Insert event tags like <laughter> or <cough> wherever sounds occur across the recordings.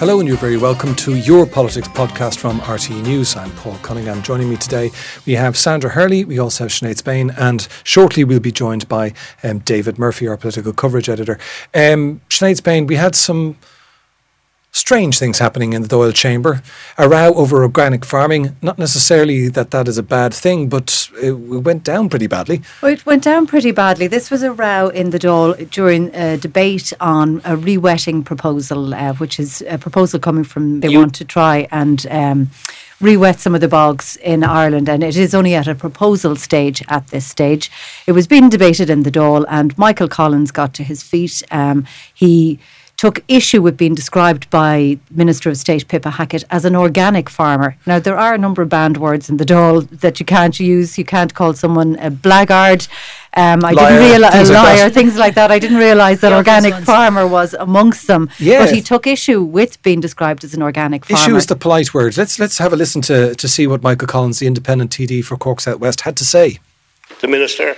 Hello, and you're very welcome to your politics podcast from RTE News. I'm Paul Cunningham. Joining me today, we have Sandra Hurley, we also have Sinead Spain, and shortly we'll be joined by um, David Murphy, our political coverage editor. Um, Sinead Spain, we had some strange things happening in the Dáil chamber. A row over organic farming, not necessarily that that is a bad thing, but it went down pretty badly. Well, it went down pretty badly. This was a row in the Dáil during a debate on a rewetting proposal, uh, which is a proposal coming from they you want to try and. Um, rewet some of the bogs in Ireland, and it is only at a proposal stage at this stage. It was being debated in the Dáil, and Michael Collins got to his feet. Um, he took issue with being described by Minister of State Pippa Hackett as an organic farmer. Now, there are a number of banned words in the Dáil that you can't use. You can't call someone a blackguard. Um, I liar, didn't realize a liar, like things like that. I didn't realise that organic farmer was amongst them. Yeah. But he took issue with being described as an organic farmer. Issue is the polite word. Let's let's have a listen to to see what Michael Collins, the independent TD for Cork South West, had to say. The minister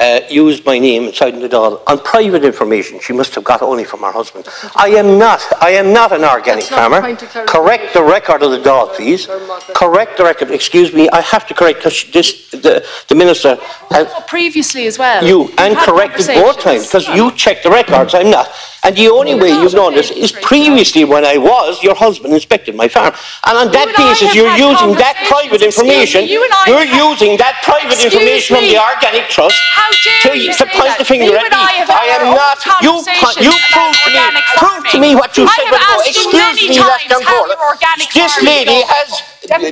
uh, used my name inside the Dáil on private information she must have got only from her husband. I am not, I am not an organic farmer. Correct the record of the Dáil, please. Correct the record. Excuse me, I have to correct because this the, the minister has, previously as well. You and corrected both times because you checked the records. I'm not. And the only way you've known this is previously when I was, your husband inspected my farm. And on that basis, you're using that private information. You you're using that private information from the Organic Trust to, to point the finger at me. I am not. You, you prove to me, prove to me what you said before. Excuse me, Leas-Cheann Comhairle. This lady has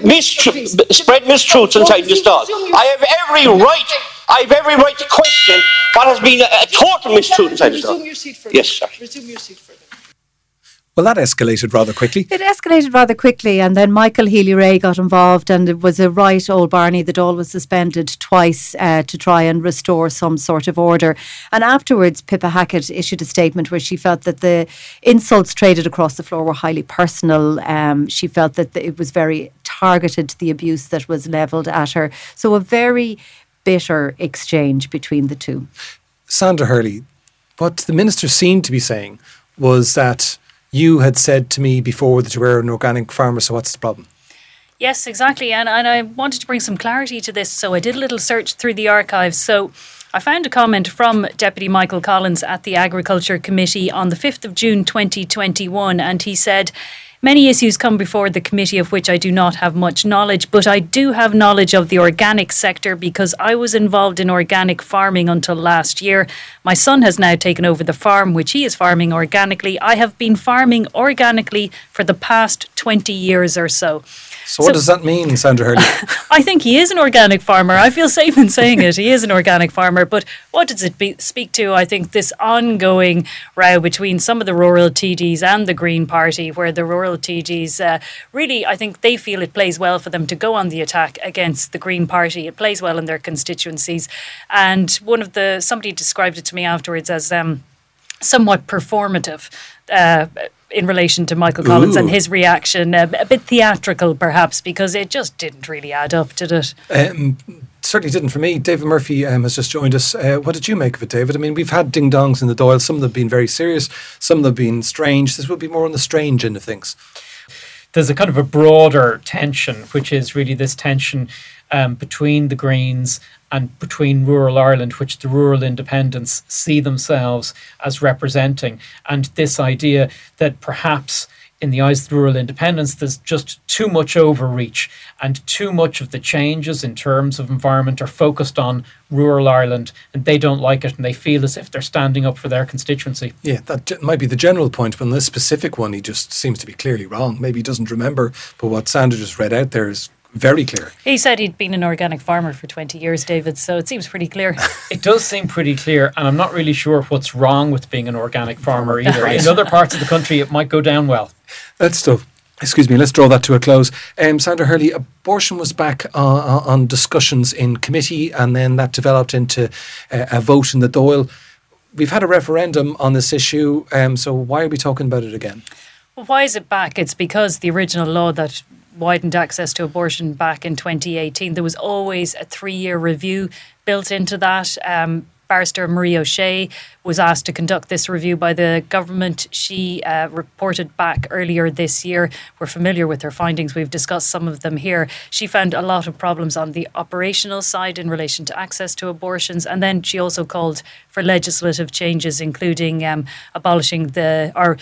mistru- spread mistruths inside this Dáil. I have every right I have every right to question what has been a, a total mistruth inside this Dáil. Yes, sir. Resume your seat for well, that escalated rather quickly. It escalated rather quickly, and then Michael Healy-Rae got involved, and it was a right old Barney. The Dáil was suspended twice uh, to try and restore some sort of order. And afterwards, Pippa Hackett issued a statement where she felt that the insults traded across the floor were highly personal. Um, she felt that it was very targeted, the abuse that was levelled at her. So, a very bitter exchange between the two. Sandra Hurley, what the minister seemed to be saying was that you had said to me before that you were an organic farmer, so what's the problem? Yes, exactly. And, and I wanted to bring some clarity to this. So I did a little search through the archives. So I found a comment from Deputy Michael Collins at the Agriculture Committee on the 5th of June 2021. And he said, Many issues come before the committee of which I do not have much knowledge, but I do have knowledge of the organic sector because I was involved in organic farming until last year. My son has now taken over the farm, which he is farming organically. I have been farming organically for the past 20 years or so. So, what so, does that mean, Sandra Hurley? <laughs> I think he is an organic farmer. I feel safe in saying it. He is an organic farmer. But what does it be, speak to? I think this ongoing row between some of the rural TDs and the Green Party, where the rural TDs uh, really, I think they feel it plays well for them to go on the attack against the Green Party. It plays well in their constituencies. And one of the, somebody described it to me afterwards as um, somewhat performative. Uh, in relation to Michael Collins Ooh. and his reaction, a, a, bit theatrical perhaps, because it just didn't really add up, did it? Um, certainly didn't for me. David Murphy um, has just joined us. Uh, what did you make of it, David? I mean, we've had ding dongs in the Dáil. Some of them have been very serious, some of them have been strange. This will be more on the strange end of things. There's a kind of a broader tension, which is really this tension um, between the Greens and between rural Ireland, which the rural independents see themselves as representing, and this idea that perhaps in the eyes of the rural independents, there's just too much overreach and too much of the changes in terms of environment are focused on rural Ireland and they don't like it and they feel as if they're standing up for their constituency. Yeah, that might be the general point, but on this specific one, he just seems to be clearly wrong. Maybe he doesn't remember, but what Sandra just read out there is very clear. He said he'd been an organic farmer for 20 years, David, so it seems pretty clear. <laughs> it does seem pretty clear, and I'm not really sure what's wrong with being an organic farmer either. right. In other parts of the country, it might go down well. That's tough. Excuse me, let's draw that to a close. Um, Sandra Hurley, abortion was back uh, on discussions in committee and then that developed into uh, a vote in the Dáil. We've had a referendum on this issue, um, so why are we talking about it again? Well, why is it back? It's because the original law that widened access to abortion back in 2018, there was always a three year review built into that. Um, Barrister Marie O'Shea was asked to conduct this review by the government. She uh, reported back earlier this year. We're familiar with her findings. We've discussed some of them here. She found a lot of problems on the operational side in relation to access to abortions. And then she also called for legislative changes, including um, abolishing the or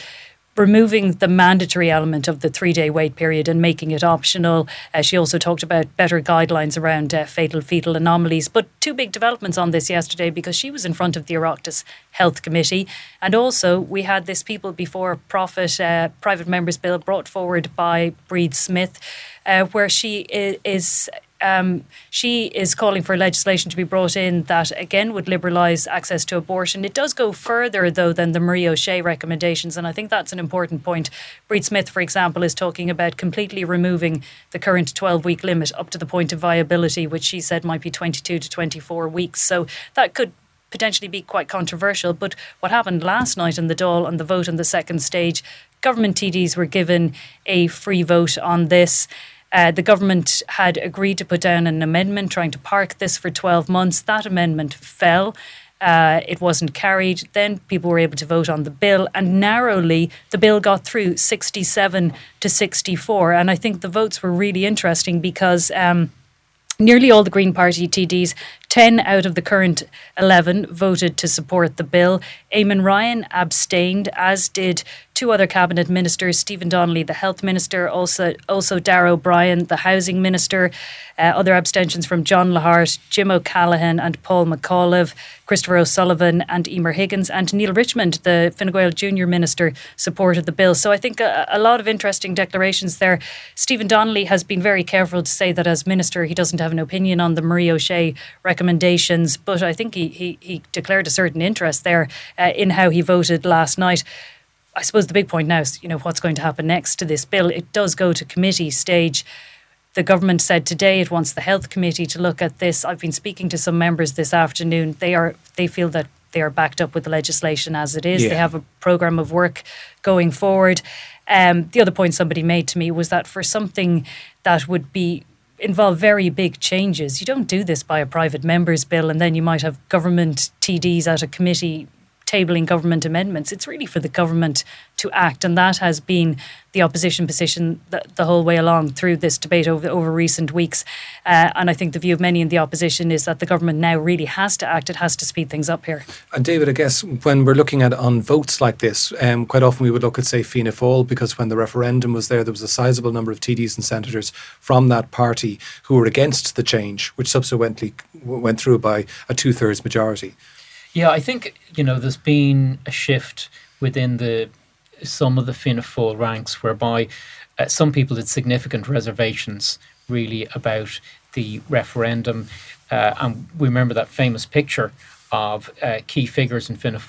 removing the mandatory element of the three day wait period and making it optional. Uh, she also talked about better guidelines around uh, fatal fetal anomalies. But two big developments on this yesterday because she was in front of the Oireachtas Health Committee. And also, we had this People Before Profit uh, private members bill brought forward by Bríd Smith, uh, where she is um, she is calling for legislation to be brought in that again would liberalise access to abortion. It does go further though than the Marie O'Shea recommendations, and I think that's an important point. Bríd Smith, for example, is talking about completely removing the current 12 week limit up to the point of viability, which she said might be 22 to 24 weeks. So that could potentially be quite controversial. But what happened last night in the Dáil on the vote on the second stage, government TDs were given a free vote on this. Uh, the government had agreed to put down an amendment trying to park this for 12 months. That amendment fell. Uh, it wasn't carried. Then people were able to vote on the bill, and narrowly, the bill got through 67 to 64. And I think the votes were really interesting because. Um, Nearly all the Green Party TDs, 10 out of the current 11, voted to support the bill. Eamon Ryan abstained, as did two other cabinet ministers, Stephen Donnelly, the health minister, also also Darragh O'Brien, the housing minister. Uh, other abstentions from John Lahart, Jim O'Callaghan, and Paul McAuliffe, Christopher O'Sullivan, and Emer Higgins, and Neale Richmond, the Fine Gael junior minister, supported the bill. So I think a, a lot of interesting declarations there. Stephen Donnelly has been very careful to say that as minister he doesn't have an opinion on the Marie O'Shea recommendations, but I think he he, he declared a certain interest there uh, in how he voted last night. I suppose the big point now is, you know, what's going to happen next to this bill. It does go to committee stage. The government said today it wants the health committee to look at this. I've been speaking to some members this afternoon. They are they feel that they are backed up with the legislation as it is. Yeah. They have a program of work going forward. Um, the other point somebody made to me was that for something that would be involve very big changes. You don't do this by a private members bill and then you might have government TDs at a committee tabling government amendments. It's really for the government to act, and that has been the opposition position the, the whole way along through this debate over, over recent weeks. Uh, and I think the view of many in the opposition is that the government now really has to act. It has to speed things up here. And David, I guess when we're looking at on votes like this, um, quite often we would look at say Fianna Fáil because when the referendum was there, there was a sizable number of TDs and senators from that party who were against the change, which subsequently went through by a two thirds majority. Yeah, I think you know there's been a shift within the some of the Fianna ranks whereby uh, some people had significant reservations really about the referendum, uh, and we remember that famous picture of uh, key figures in Fianna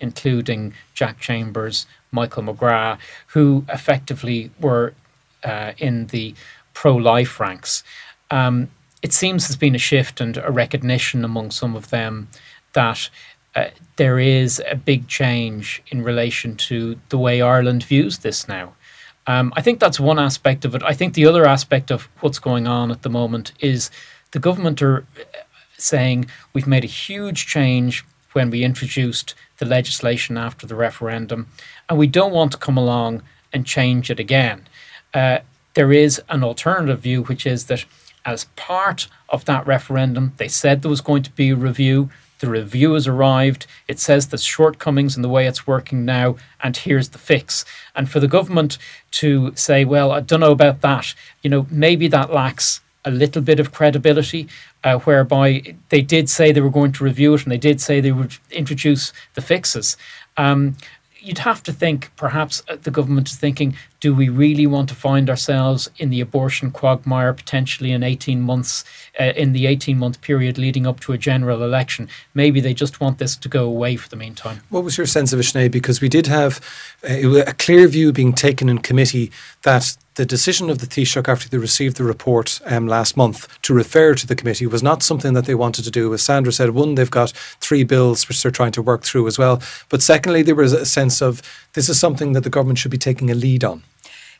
including Jack Chambers, Michael McGrath, who effectively were uh, in the pro-life ranks. Um, it seems there's been a shift and a recognition among some of them that uh, there is a big change in relation to the way Ireland views this now. Um, I think that's one aspect of it. I think the other aspect of what's going on at the moment is the government are uh, saying we've made a huge change when we introduced the legislation after the referendum, and we don't want to come along and change it again. Uh, there is an alternative view, which is that as part of that referendum, they said there was going to be a review. The review has arrived. It says there's shortcomings in the way it's working now, and here's the fix. And for the government to say, well, I don't know about that, you know, maybe that lacks a little bit of credibility, uh, whereby they did say they were going to review it and they did say they would introduce the fixes. Um, you'd have to think perhaps uh, the government is thinking do we really want to find ourselves in the abortion quagmire potentially in 18 months uh, in the 18 month period leading up to a general election maybe they just want this to go away for the meantime what was your sense of it Sinead? because we did have uh, a clear view being taken in committee that the decision of the Taoiseach after they received the report um, last month to refer to the committee was not something that they wanted to do. As Sandra said, one, they've got three bills which they're trying to work through as well. But secondly, there was a sense of this is something that the government should be taking a lead on.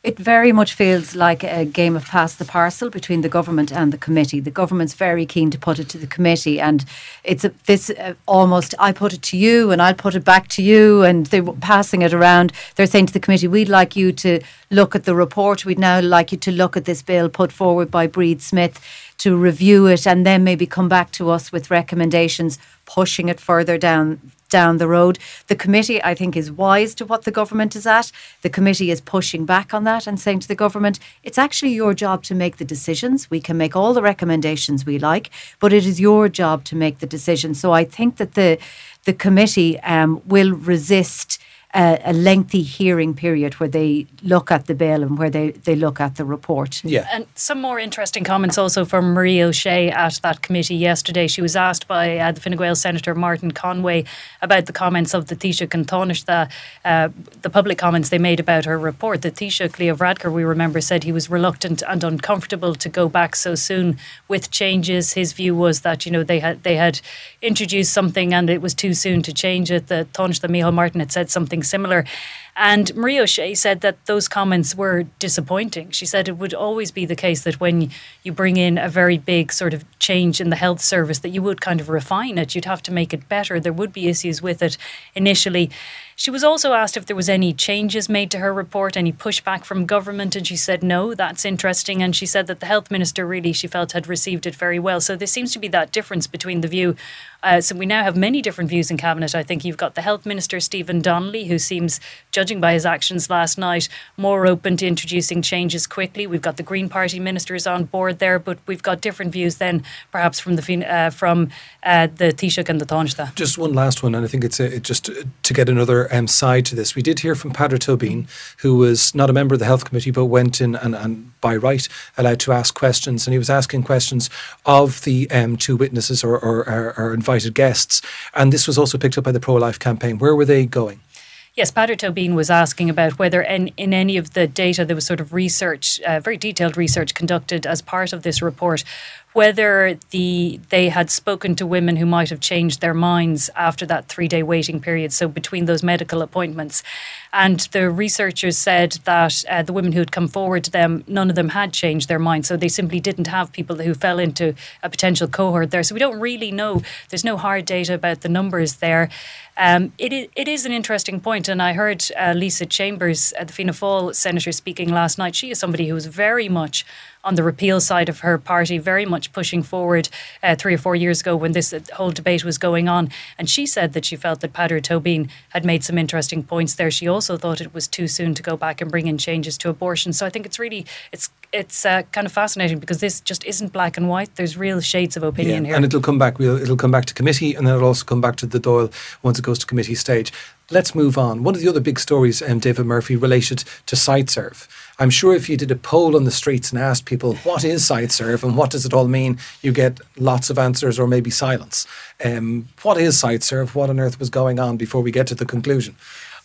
It very much feels like a game of pass the parcel between the government and the committee. The government's very keen to put it to the committee, and it's a, this uh, almost I put it to you and I'll put it back to you, and they're passing it around. They're saying to the committee, "We'd like you to look at the report. We'd now like you to look at this bill put forward by Bríd Smith." To review it and then maybe come back to us with recommendations, pushing it further down down the road. The committee, I think, is wise to what the government is at. The committee is pushing back on that and saying to the government, it's actually your job to make the decisions. We can make all the recommendations we like, but it is your job to make the decisions. So I think that the the committee um, will resist a, a, lengthy hearing period where they look at the bill and where they, they look at the report. Yeah. And some more interesting comments also from Marie O'Shea at that committee yesterday. She was asked by uh, the Fine Gael Senator Martin Conway about the comments of the Taoiseach and Taoiseach, uh, the public comments they made about her report. The Taoiseach, Leo Varadkar, we remember, said he was reluctant and uncomfortable to go back so soon with changes. His view was that, you know, they had they had introduced something and it was too soon to change it. The Taoiseach Micheál Martin had said something similar. And Marie O'Shea said that those comments were disappointing. She said it would always be the case that when you bring in a very big sort of change in the health service, that you would kind of refine it. You'd have to make it better. There would be issues with it initially. She was also asked if there was any changes made to her report, any pushback from government, and she said no. That's interesting, and she said that the health minister really she felt had received it very well. So there seems to be that difference between the view. Uh, so we now have many different views in cabinet. I think you've got the health minister Stephen Donnelly, who seems, by his actions last night, more open to introducing changes quickly. We've got the Green Party ministers on board there, but we've got different views then, perhaps from the uh, from uh, the Taoiseach and the Taoiseach. Just one last one, and I think it's a, it just to get another um, side to this. We did hear from Peadar Tóibín, who was not a member of the Health Committee, but went in and, and by right allowed to ask questions. And he was asking questions of the um, two witnesses or, or, or, or invited guests. And this was also picked up by the Pro Life campaign. Where were they going? Yes, Peadar Tóibín was asking about whether in, in any of the data there was sort of research, uh, very detailed research conducted as part of this report, whether the they had spoken to women who might have changed their minds after that three day waiting period, so between those medical appointments. And the researchers said that uh, the women who had come forward to them, none of them had changed their minds. So they simply didn't have people who fell into a potential cohort there. So we don't really know. There's no hard data about the numbers there. Um, it, is, it is an interesting point, and I heard uh, Lisa Chambers, uh, the Fianna Fáil senator, speaking last night. She is somebody who was very much on the repeal side of her party, very much pushing forward uh, three or four years ago when this uh, whole debate was going on. And she said that she felt that Peadar Tóibín had made some interesting points there. She also thought it was too soon to go back and bring in changes to abortion. So I think it's really it's it's uh, kind of fascinating because this just isn't black and white. There's real shades of opinion yeah, here, and it'll come back. We'll, it'll come back to committee, and then it'll also come back to the Dáil once it goes to committee stage. Let's move on. One of the other big stories, um, David Murphy, related to Siteserv. I'm sure if you did a poll on the streets and asked people what is Siteserv and what does it all mean, you get lots of answers or maybe silence. Um, what is Siteserv? What on earth was going on before we get to the conclusion?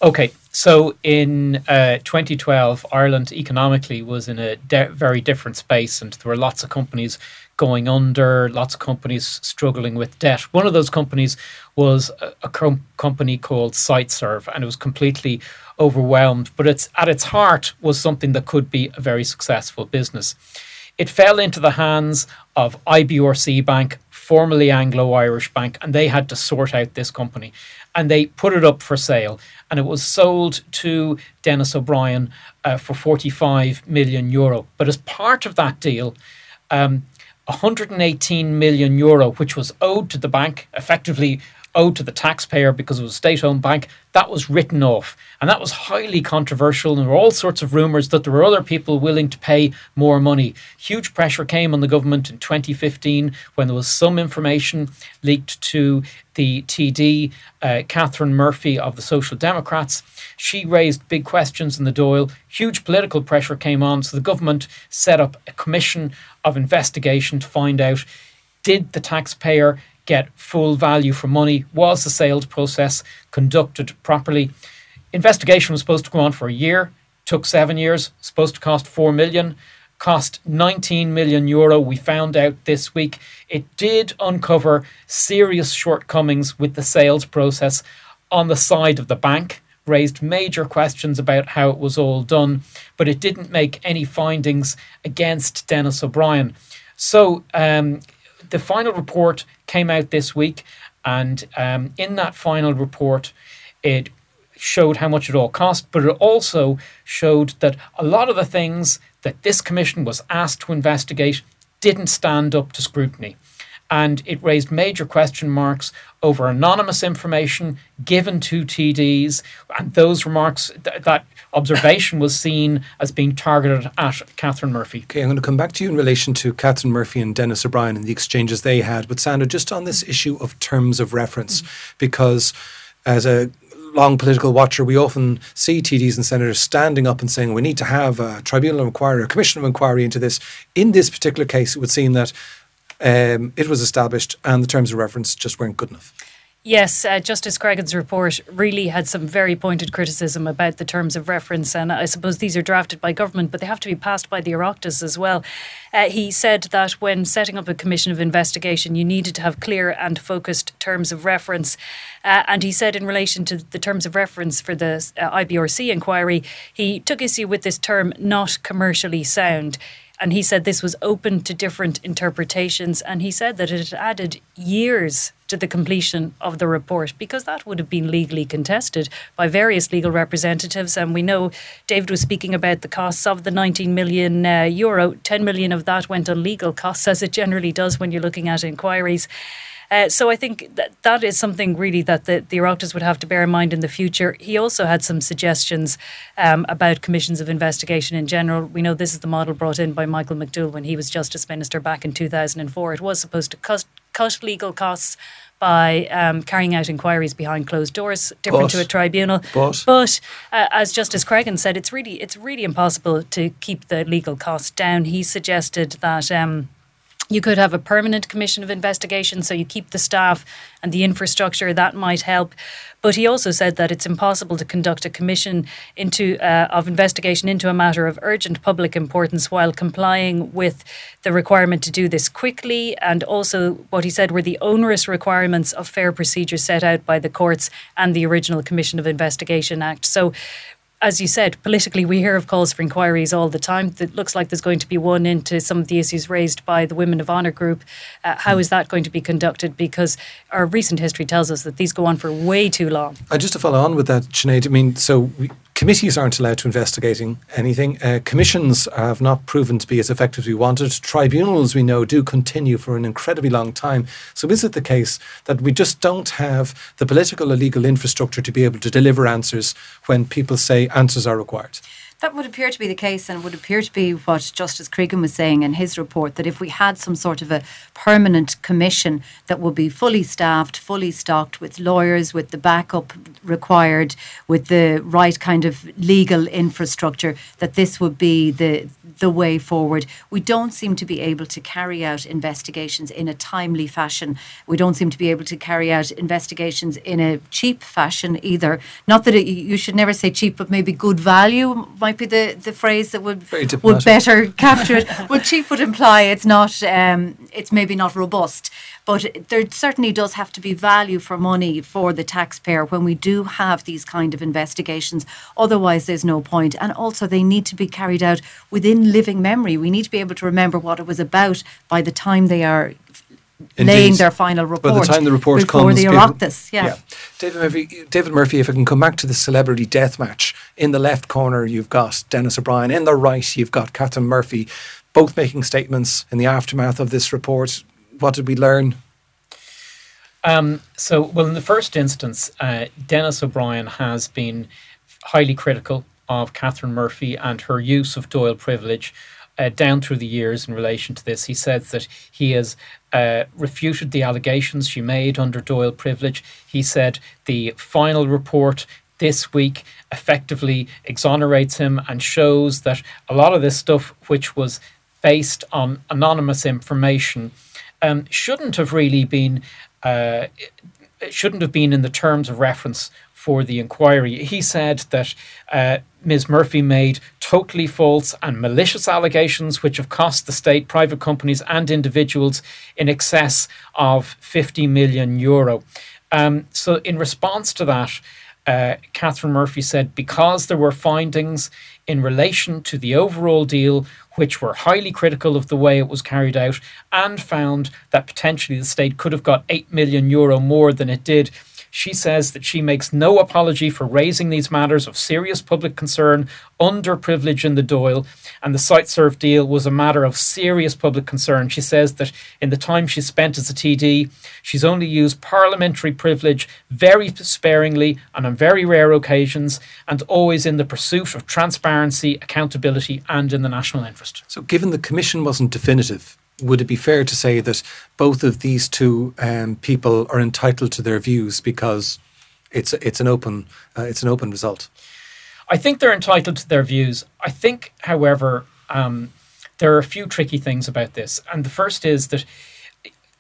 Okay, so in uh, 2012, Ireland economically was in a de- very different space, and there were lots of companies going under, lots of companies struggling with debt. One of those companies was a, a com- company called Siteserv, and it was completely overwhelmed. But it's at its heart was something that could be a very successful business. It fell into the hands of IBRC Bank, formerly Anglo Irish Bank, and they had to sort out this company. And they put it up for sale, and it was sold to Denis O'Brien uh, for 45 million euro. But as part of that deal, um, 118 million euro, which was owed to the bank, effectively owed to the taxpayer because it was a state owned bank, that was written off. And that was highly controversial. And there were all sorts of rumours that there were other people willing to pay more money. Huge pressure came on the government in 2015 when there was some information leaked to the TD, uh, Catherine Murphy of the Social Democrats. She raised big questions in the Dáil. Huge political pressure came on. So the government set up a commission of investigation to find out did the taxpayer get full value for money? Was the sales process conducted properly? Investigation was supposed to go on for a year, took seven years, supposed to cost four million, cost 19 million euro. We found out this week it did uncover serious shortcomings with the sales process on the side of the bank. Raised major questions about how it was all done, but it didn't make any findings against Denis O'Brien. So um, the final report came out this week, and um, in that final report, it showed how much it all cost, but it also showed that a lot of the things that this commission was asked to investigate didn't stand up to scrutiny and it raised major question marks over anonymous information given to TDs, and those remarks, th- that observation was seen as being targeted at Catherine Murphy. Okay, I'm going to come back to you in relation to Catherine Murphy and Denis O'Brien and the exchanges they had. But Sandra, just on this issue of terms of reference, mm-hmm. because as a long political watcher, we often see TDs and senators standing up and saying we need to have a tribunal of inquiry, a commission of inquiry into this. In this particular case, it would seem that um, it was established and the terms of reference just weren't good enough. Yes, uh, Justice Cregan's report really had some very pointed criticism about the terms of reference, and I suppose these are drafted by government, but they have to be passed by the Oireachtas as well. Uh, he said that when setting up a commission of investigation, you needed to have clear and focused terms of reference. Uh, and he said, in relation to the terms of reference for the uh, IBRC inquiry, he took issue with this term "not commercially sound." And he said this was open to different interpretations. And he said that it had added years to the completion of the report because that would have been legally contested by various legal representatives. And we know David was speaking about the costs of the 19 million uh, euro. 10 million of that went on legal costs, as it generally does when you're looking at inquiries. Uh, so I think that that is something really that the, the Oireachtas would have to bear in mind in the future. He also had some suggestions um, about commissions of investigation in general. We know this is the model brought in by Michael McDowell when he was Justice Minister back in 2004. It was supposed to cut, cut legal costs by um, carrying out inquiries behind closed doors, different but, to a tribunal. But, but uh, as Justice Cregan said, it's really it's really impossible to keep the legal costs down. He suggested that. Um, you could have a permanent commission of investigation, so you keep the staff and the infrastructure. That might help. But he also said that it's impossible to conduct a commission into uh, of investigation into a matter of urgent public importance while complying with the requirement to do this quickly, and also what he said were the onerous requirements of fair procedure set out by the courts and the original Commission of Investigation Act. So as you said, politically, we hear of calls for inquiries all the time. It looks like there's going to be one into some of the issues raised by the Women of Honour group. Uh, how is that going to be conducted? Because our recent history tells us that these go on for way too long. And uh, just to follow on with that, Sinead, I mean, so we, Committees aren't allowed to investigating anything. Uh, commissions have not proven to be as effective as we wanted. Tribunals, we know, do continue for an incredibly long time. So is it the case that we just don't have the political or legal infrastructure to be able to deliver answers when people say answers are required? That would appear to be the case, and would appear to be what Justice Cregan was saying in his report that if we had some sort of a permanent commission that would be fully staffed, fully stocked with lawyers, with the backup required, with the right kind of legal infrastructure, that this would be the the way forward. We don't seem to be able to carry out investigations in a timely fashion. We don't seem to be able to carry out investigations in a cheap fashion either. Not that it, you should never say cheap, but maybe good value might be the, the phrase that would would better capture it. well, cheap would imply it's not. Um, it's maybe not robust. But there certainly does have to be value for money for the taxpayer when we do have these kind of investigations. Otherwise, there's no point. And also, they need to be carried out within living memory. We need to be able to remember what it was about by the time they are Indeed. laying their final report. By the time the report before comes, the Oireachtas, yeah. yeah. David Murphy, David Murphy, if I can come back to the celebrity death match, in the left corner you've got Denis O'Brien, in the right you've got Catherine Murphy, both making statements in the aftermath of this report, what did we learn? Um, so, well, in the first instance, uh, Denis O'Brien has been highly critical of Catherine Murphy and her use of Dáil privilege uh, down through the years in relation to this. He says that he has uh, refuted the allegations she made under Dáil privilege. He said the final report this week effectively exonerates him and shows that a lot of this stuff, which was based on anonymous information, um, shouldn't have really been. Uh, shouldn't have been in the terms of reference for the inquiry. He said that uh, Ms. Murphy made totally false and malicious allegations which have cost the state, private companies, and individuals in excess of 50 million euro. Um, so, in response to that, uh, Catherine Murphy said because there were findings in relation to the overall deal which were highly critical of the way it was carried out and found that potentially the state could have got 8 million euro more than it did she says that she makes no apology for raising these matters of serious public concern under privilege in the Dáil, and the Siteserv deal was a matter of serious public concern. She says that in the time she spent as a TD, she's only used parliamentary privilege very sparingly and on very rare occasions, and always in the pursuit of transparency, accountability, and in the national interest. So, given the commission wasn't definitive, would it be fair to say that both of these two um, people are entitled to their views because it's it's an open uh, it's an open result? I think they're entitled to their views. I think, however, um, there are a few tricky things about this, and the first is that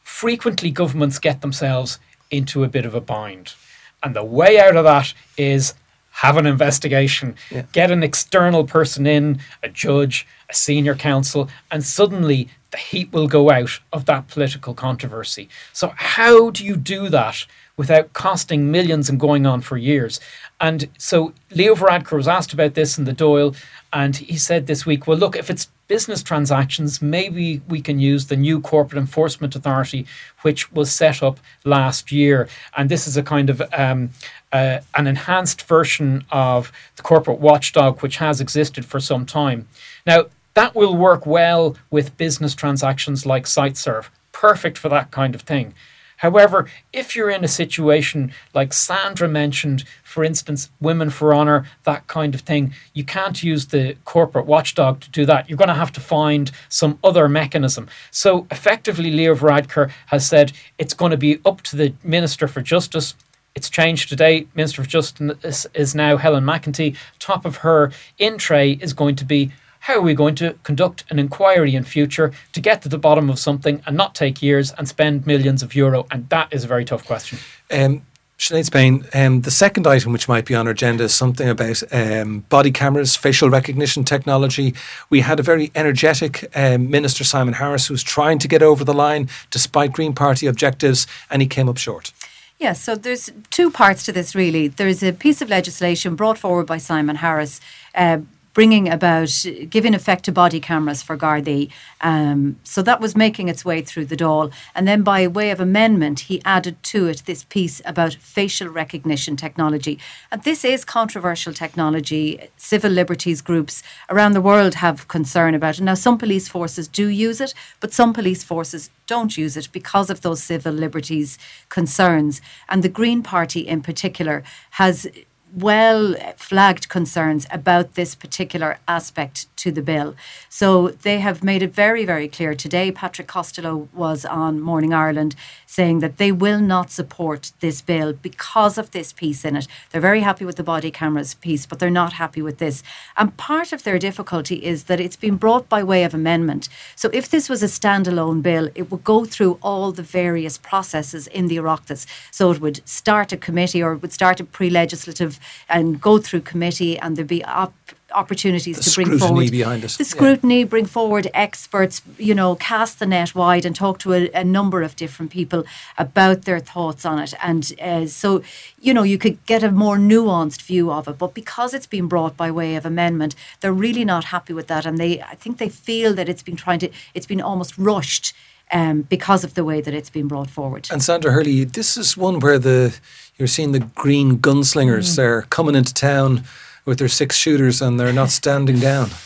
frequently governments get themselves into a bit of a bind, and the way out of that is have an investigation, yeah. get an external person in, a judge, a senior counsel, and suddenly the heat will go out of that political controversy. So, how do you do that without costing millions and going on for years? And so, Leo Varadkar was asked about this in the Dáil, and he said this week, well, look, if it's business transactions, maybe we can use the new Corporate Enforcement Authority, which was set up last year. And this is a kind of um, uh, an enhanced version of the corporate watchdog, which has existed for some time. Now, that will work well with business transactions like Siteserv. Perfect for that kind of thing. However, if you're in a situation like Sandra mentioned, for instance, Women for Honour, that kind of thing, you can't use the corporate watchdog to do that. You're going to have to find some other mechanism. So effectively, Leo Varadkar has said it's going to be up to the Minister for Justice it's changed today. Minister for Justice is now Helen McEntee. Top of her in tray is going to be how are we going to conduct an inquiry in future to get to the bottom of something and not take years and spend millions of euro? And that is a very tough question. Um, Sinead Spain, um, the second item which might be on our agenda is something about um, body cameras, facial recognition technology. We had a very energetic um, Minister Simon Harris who was trying to get over the line despite Green Party objectives, and he came up short. Yes, so there's two parts to this really. There's a piece of legislation brought forward by Simon Harris. Uh, bringing about giving effect to body cameras for Gardaí. Um, so that was making its way through the Dáil. And then by way of amendment, he added to it this piece about facial recognition technology. And this is controversial technology. Civil liberties groups around the world have concern about it. Now, some police forces do use it, but some police forces don't use it because of those civil liberties concerns. And the Green Party in particular has well flagged concerns about this particular aspect to the bill. So they have made it very, very clear today. Patrick Costello was on Morning Ireland saying that they will not support this bill because of this piece in it. They're very happy with the body cameras piece, but they're not happy with this. And part of their difficulty is that it's been brought by way of amendment. So if this was a standalone bill, it would go through all the various processes in the Oireachtas. So it would start a committee or it would start a pre legislative and go through committee, and there'd be op- opportunities the to bring forward behind it. the scrutiny, yeah. bring forward experts, you know, cast the net wide and talk to a, a number of different people about their thoughts on it. And uh, so, you know, you could get a more nuanced view of it. But because it's been brought by way of amendment, they're really not happy with that, and they, I think, they feel that it's been trying to, it's been almost rushed. Um, because of the way that it's been brought forward. And Sandra Hurley, this is one where the you're seeing the green gunslingers. Mm. They're coming into town with their six shooters and they're not standing down. <laughs>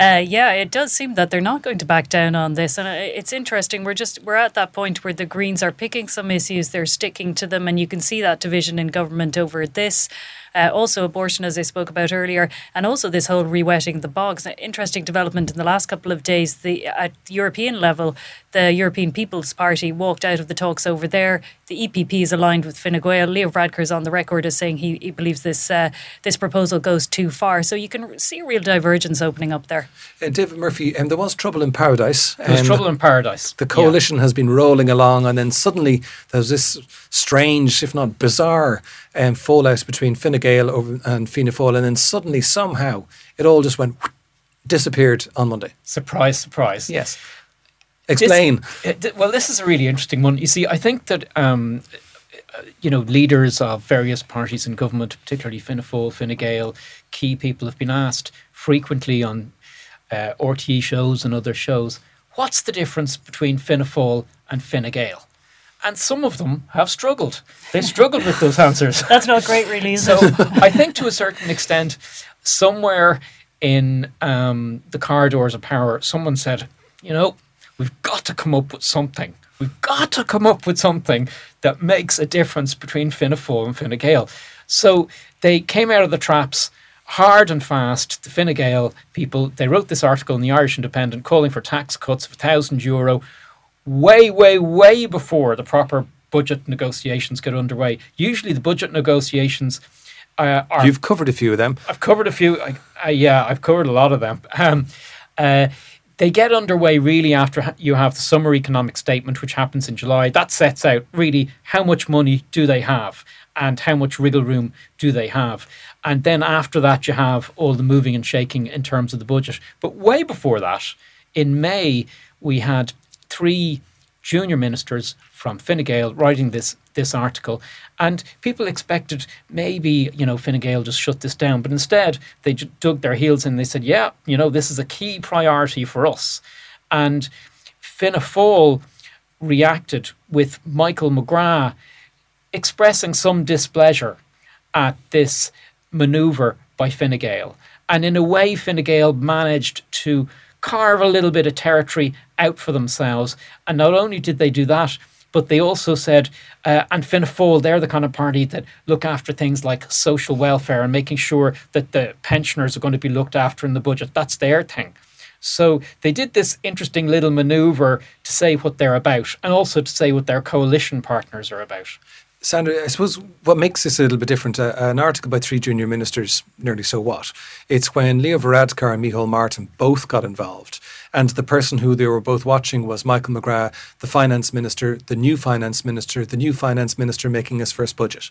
Uh, yeah, it does seem that they're not going to back down on this, and uh, it's interesting. We're just we're at that point where the Greens are picking some issues, they're sticking to them, and you can see that division in government over this. Uh, also, abortion, as I spoke about earlier, and also this whole rewetting the bogs. Interesting development in the last couple of days. The at European level, the European People's Party walked out of the talks over there. The EPP is aligned with Fine Gael. Leo Varadkar is on the record as saying he, he believes this uh, this proposal goes too far. So you can see a real divergence opening up there. Uh, David Murphy, um, there was trouble in paradise. There was um, trouble in paradise. The coalition yeah. has been rolling along, and then suddenly there's this strange, if not bizarre, um, fallout between Fine Gael and Fianna Fáil, and then suddenly somehow it all just went disappeared on Monday. Surprise, surprise. Yes. Explain. This, well, this is a really interesting one. You see, I think that um, you know leaders of various parties in government, particularly Fianna Fáil, Fine Gael, key people have been asked frequently on uh, RTE shows and other shows, what's the difference between Fianna Fáil and Fine Gael? And some of them have struggled. They've struggled with those answers. <laughs> That's not great, really. so I think to a certain extent, somewhere in um, the corridors of power, someone said, you know, we've got to come up with something. We've got to come up with something that makes a difference between Fianna Fáil and Fine Gael. So they came out of the traps hard and fast. The Fine Gael people, they wrote this article in the Irish Independent calling for tax cuts of 1,000 euro way, way, way before the proper budget negotiations get underway. Usually, the budget negotiations uh, are. You've covered a few of them. I've covered a few. I, yeah, I've covered a lot of them. <laughs> Um, uh, they get underway really after you have the summer economic statement, which happens in July. That sets out really how much money do they have and how much wriggle room do they have. And then after that, you have all the moving and shaking in terms of the budget. But way before that, in May, we had three junior ministers from Fine Gael writing this this article, and people expected maybe you know Fine Gael just shut this down, but instead they dug their heels in. They said, "Yeah, you know this is a key priority for us," and Fianna reacted with Michael McGrath expressing some displeasure at this manoeuvre by Fine Gael, and in a way, Fine Gael managed to carve a little bit of territory out for themselves. And not only did they do that, but they also said, uh, and Fianna Fáil, they're the kind of party that look after things like social welfare and making sure that the pensioners are going to be looked after in the budget. That's their thing. So they did this interesting little maneuver to say what they're about and also to say what their coalition partners are about. Sandra, I suppose what makes this a little bit different, uh, an article by three junior ministers, nearly so what? It's when Leo Varadkar and Micheál Martin both got involved. And the person who they were both watching was Michael McGrath, the finance minister, the new finance minister, the new finance minister making his first budget.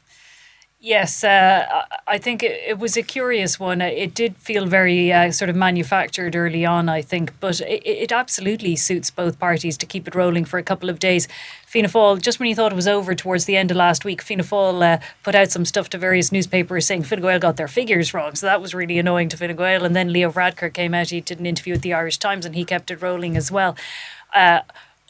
Yes, uh, I think it, it, was a curious one. It did feel very uh, sort of manufactured early on, I think, but it, it, absolutely suits both parties to keep it rolling for a couple of days. Fianna Fáil, just when you thought it was over towards the end of last week, Fianna Fáil uh, put out some stuff to various newspapers saying Fine Gael got their figures wrong. So that was really annoying to Fine Gael. And then Leo Varadkar came out, he did an interview with the Irish Times and he kept it rolling as well.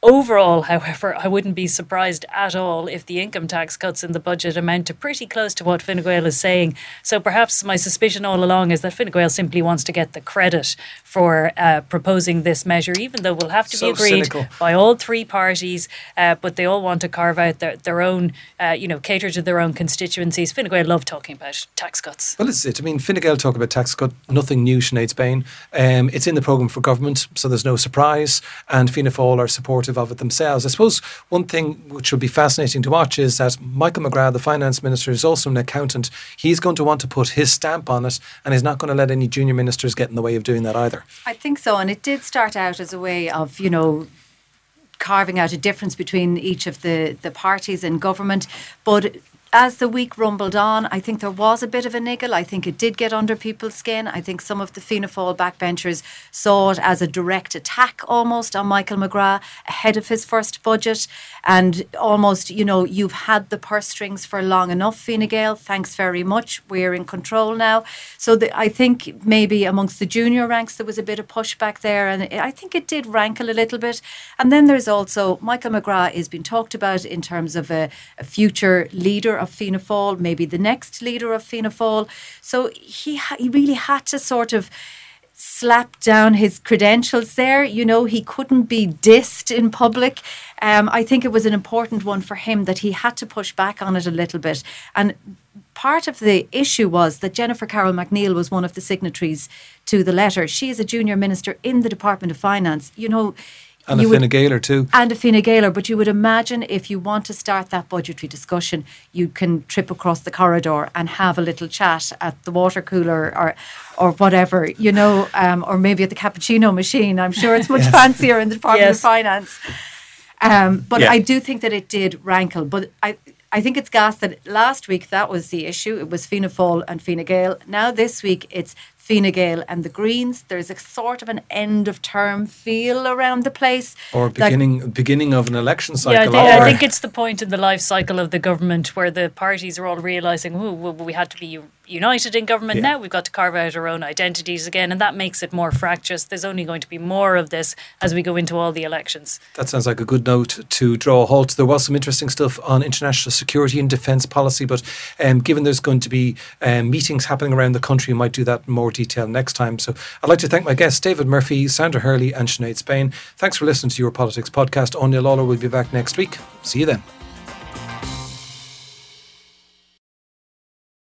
Overall, however, I wouldn't be surprised at all if the income tax cuts in the budget amount to pretty close to what Fine Gael is saying. So perhaps my suspicion all along is that Fine Gael simply wants to get the credit for uh, proposing this measure, even though it will have to so be agreed cynical. by all three parties. Uh, but they all want to carve out their, their own, uh, you know, cater to their own constituencies. Fine Gael love talking about tax cuts. Well, it's it. I mean, Fine Gael talk about tax cut, nothing new, Sinead Spain. Um, it's in the programme for government, so there's no surprise. And Fianna Fáil are of it themselves. I suppose one thing which will be fascinating to watch is that Michael McGrath, the finance minister, is also an accountant. He's going to want to put his stamp on it, and he's not going to let any junior ministers get in the way of doing that either. I think so, and it did start out as a way of you know carving out a difference between each of the, the parties in government. But as the week rumbled on, I think there was a bit of a niggle. I think it did get under people's skin. I think some of the Fianna Fáil backbenchers saw it as a direct attack almost on Michael McGrath ahead of his first budget. And almost, you know, you've had the purse strings for long enough, Fine Gael. Thanks very much. We're in control now. So the, I think maybe amongst the junior ranks there was a bit of pushback there. And I think it did rankle a little bit. And then there's also Michael McGrath has been talked about in terms of a, a future leader of Fianna Fáil, maybe the next leader of Fianna Fáil. So he he really had to sort of slap down his credentials there. You know, he couldn't be dissed in public. Um, I think it was an important one for him that he had to push back on it a little bit. And part of the issue was that Jennifer Carroll MacNeill was one of the signatories to the letter. She is a junior minister in the Department of Finance. You know, and a Fine Gael too. And a Fine Gael, but you would imagine if you want to start that budgetary discussion, you can trip across the corridor and have a little chat at the water cooler or or whatever, you know, um, or maybe at the cappuccino machine. I'm sure it's much yes. fancier in the Department yes. of Finance. Um, but yeah. I do think that it did rankle. But I, I think it's gas that last week that was the issue. It was Fianna Fáil and Fine Gael. Now this week it's Fine Gael and the Greens. There's a sort of an end of term feel around the place. Or beginning like, beginning of an election cycle. Yeah, I think, I think, it's the point in the life cycle of the government where the parties are all realising, oh, well, we had to be united in government yeah. now. We've got to carve out our own identities again, and that makes it more fractious. There's only going to be more of this as we go into all the elections. That sounds like a good note to draw a halt. There was some interesting stuff on international security and defence policy, but um, given there's going to be um, meetings happening around the country, we might do that more detail next time. So I'd like to thank my guests, David Murphy, Sandra Hurley, and Sinead Spain. Thanks for listening to Your Politics podcast. Áine Lawlor will be back next week. See you then.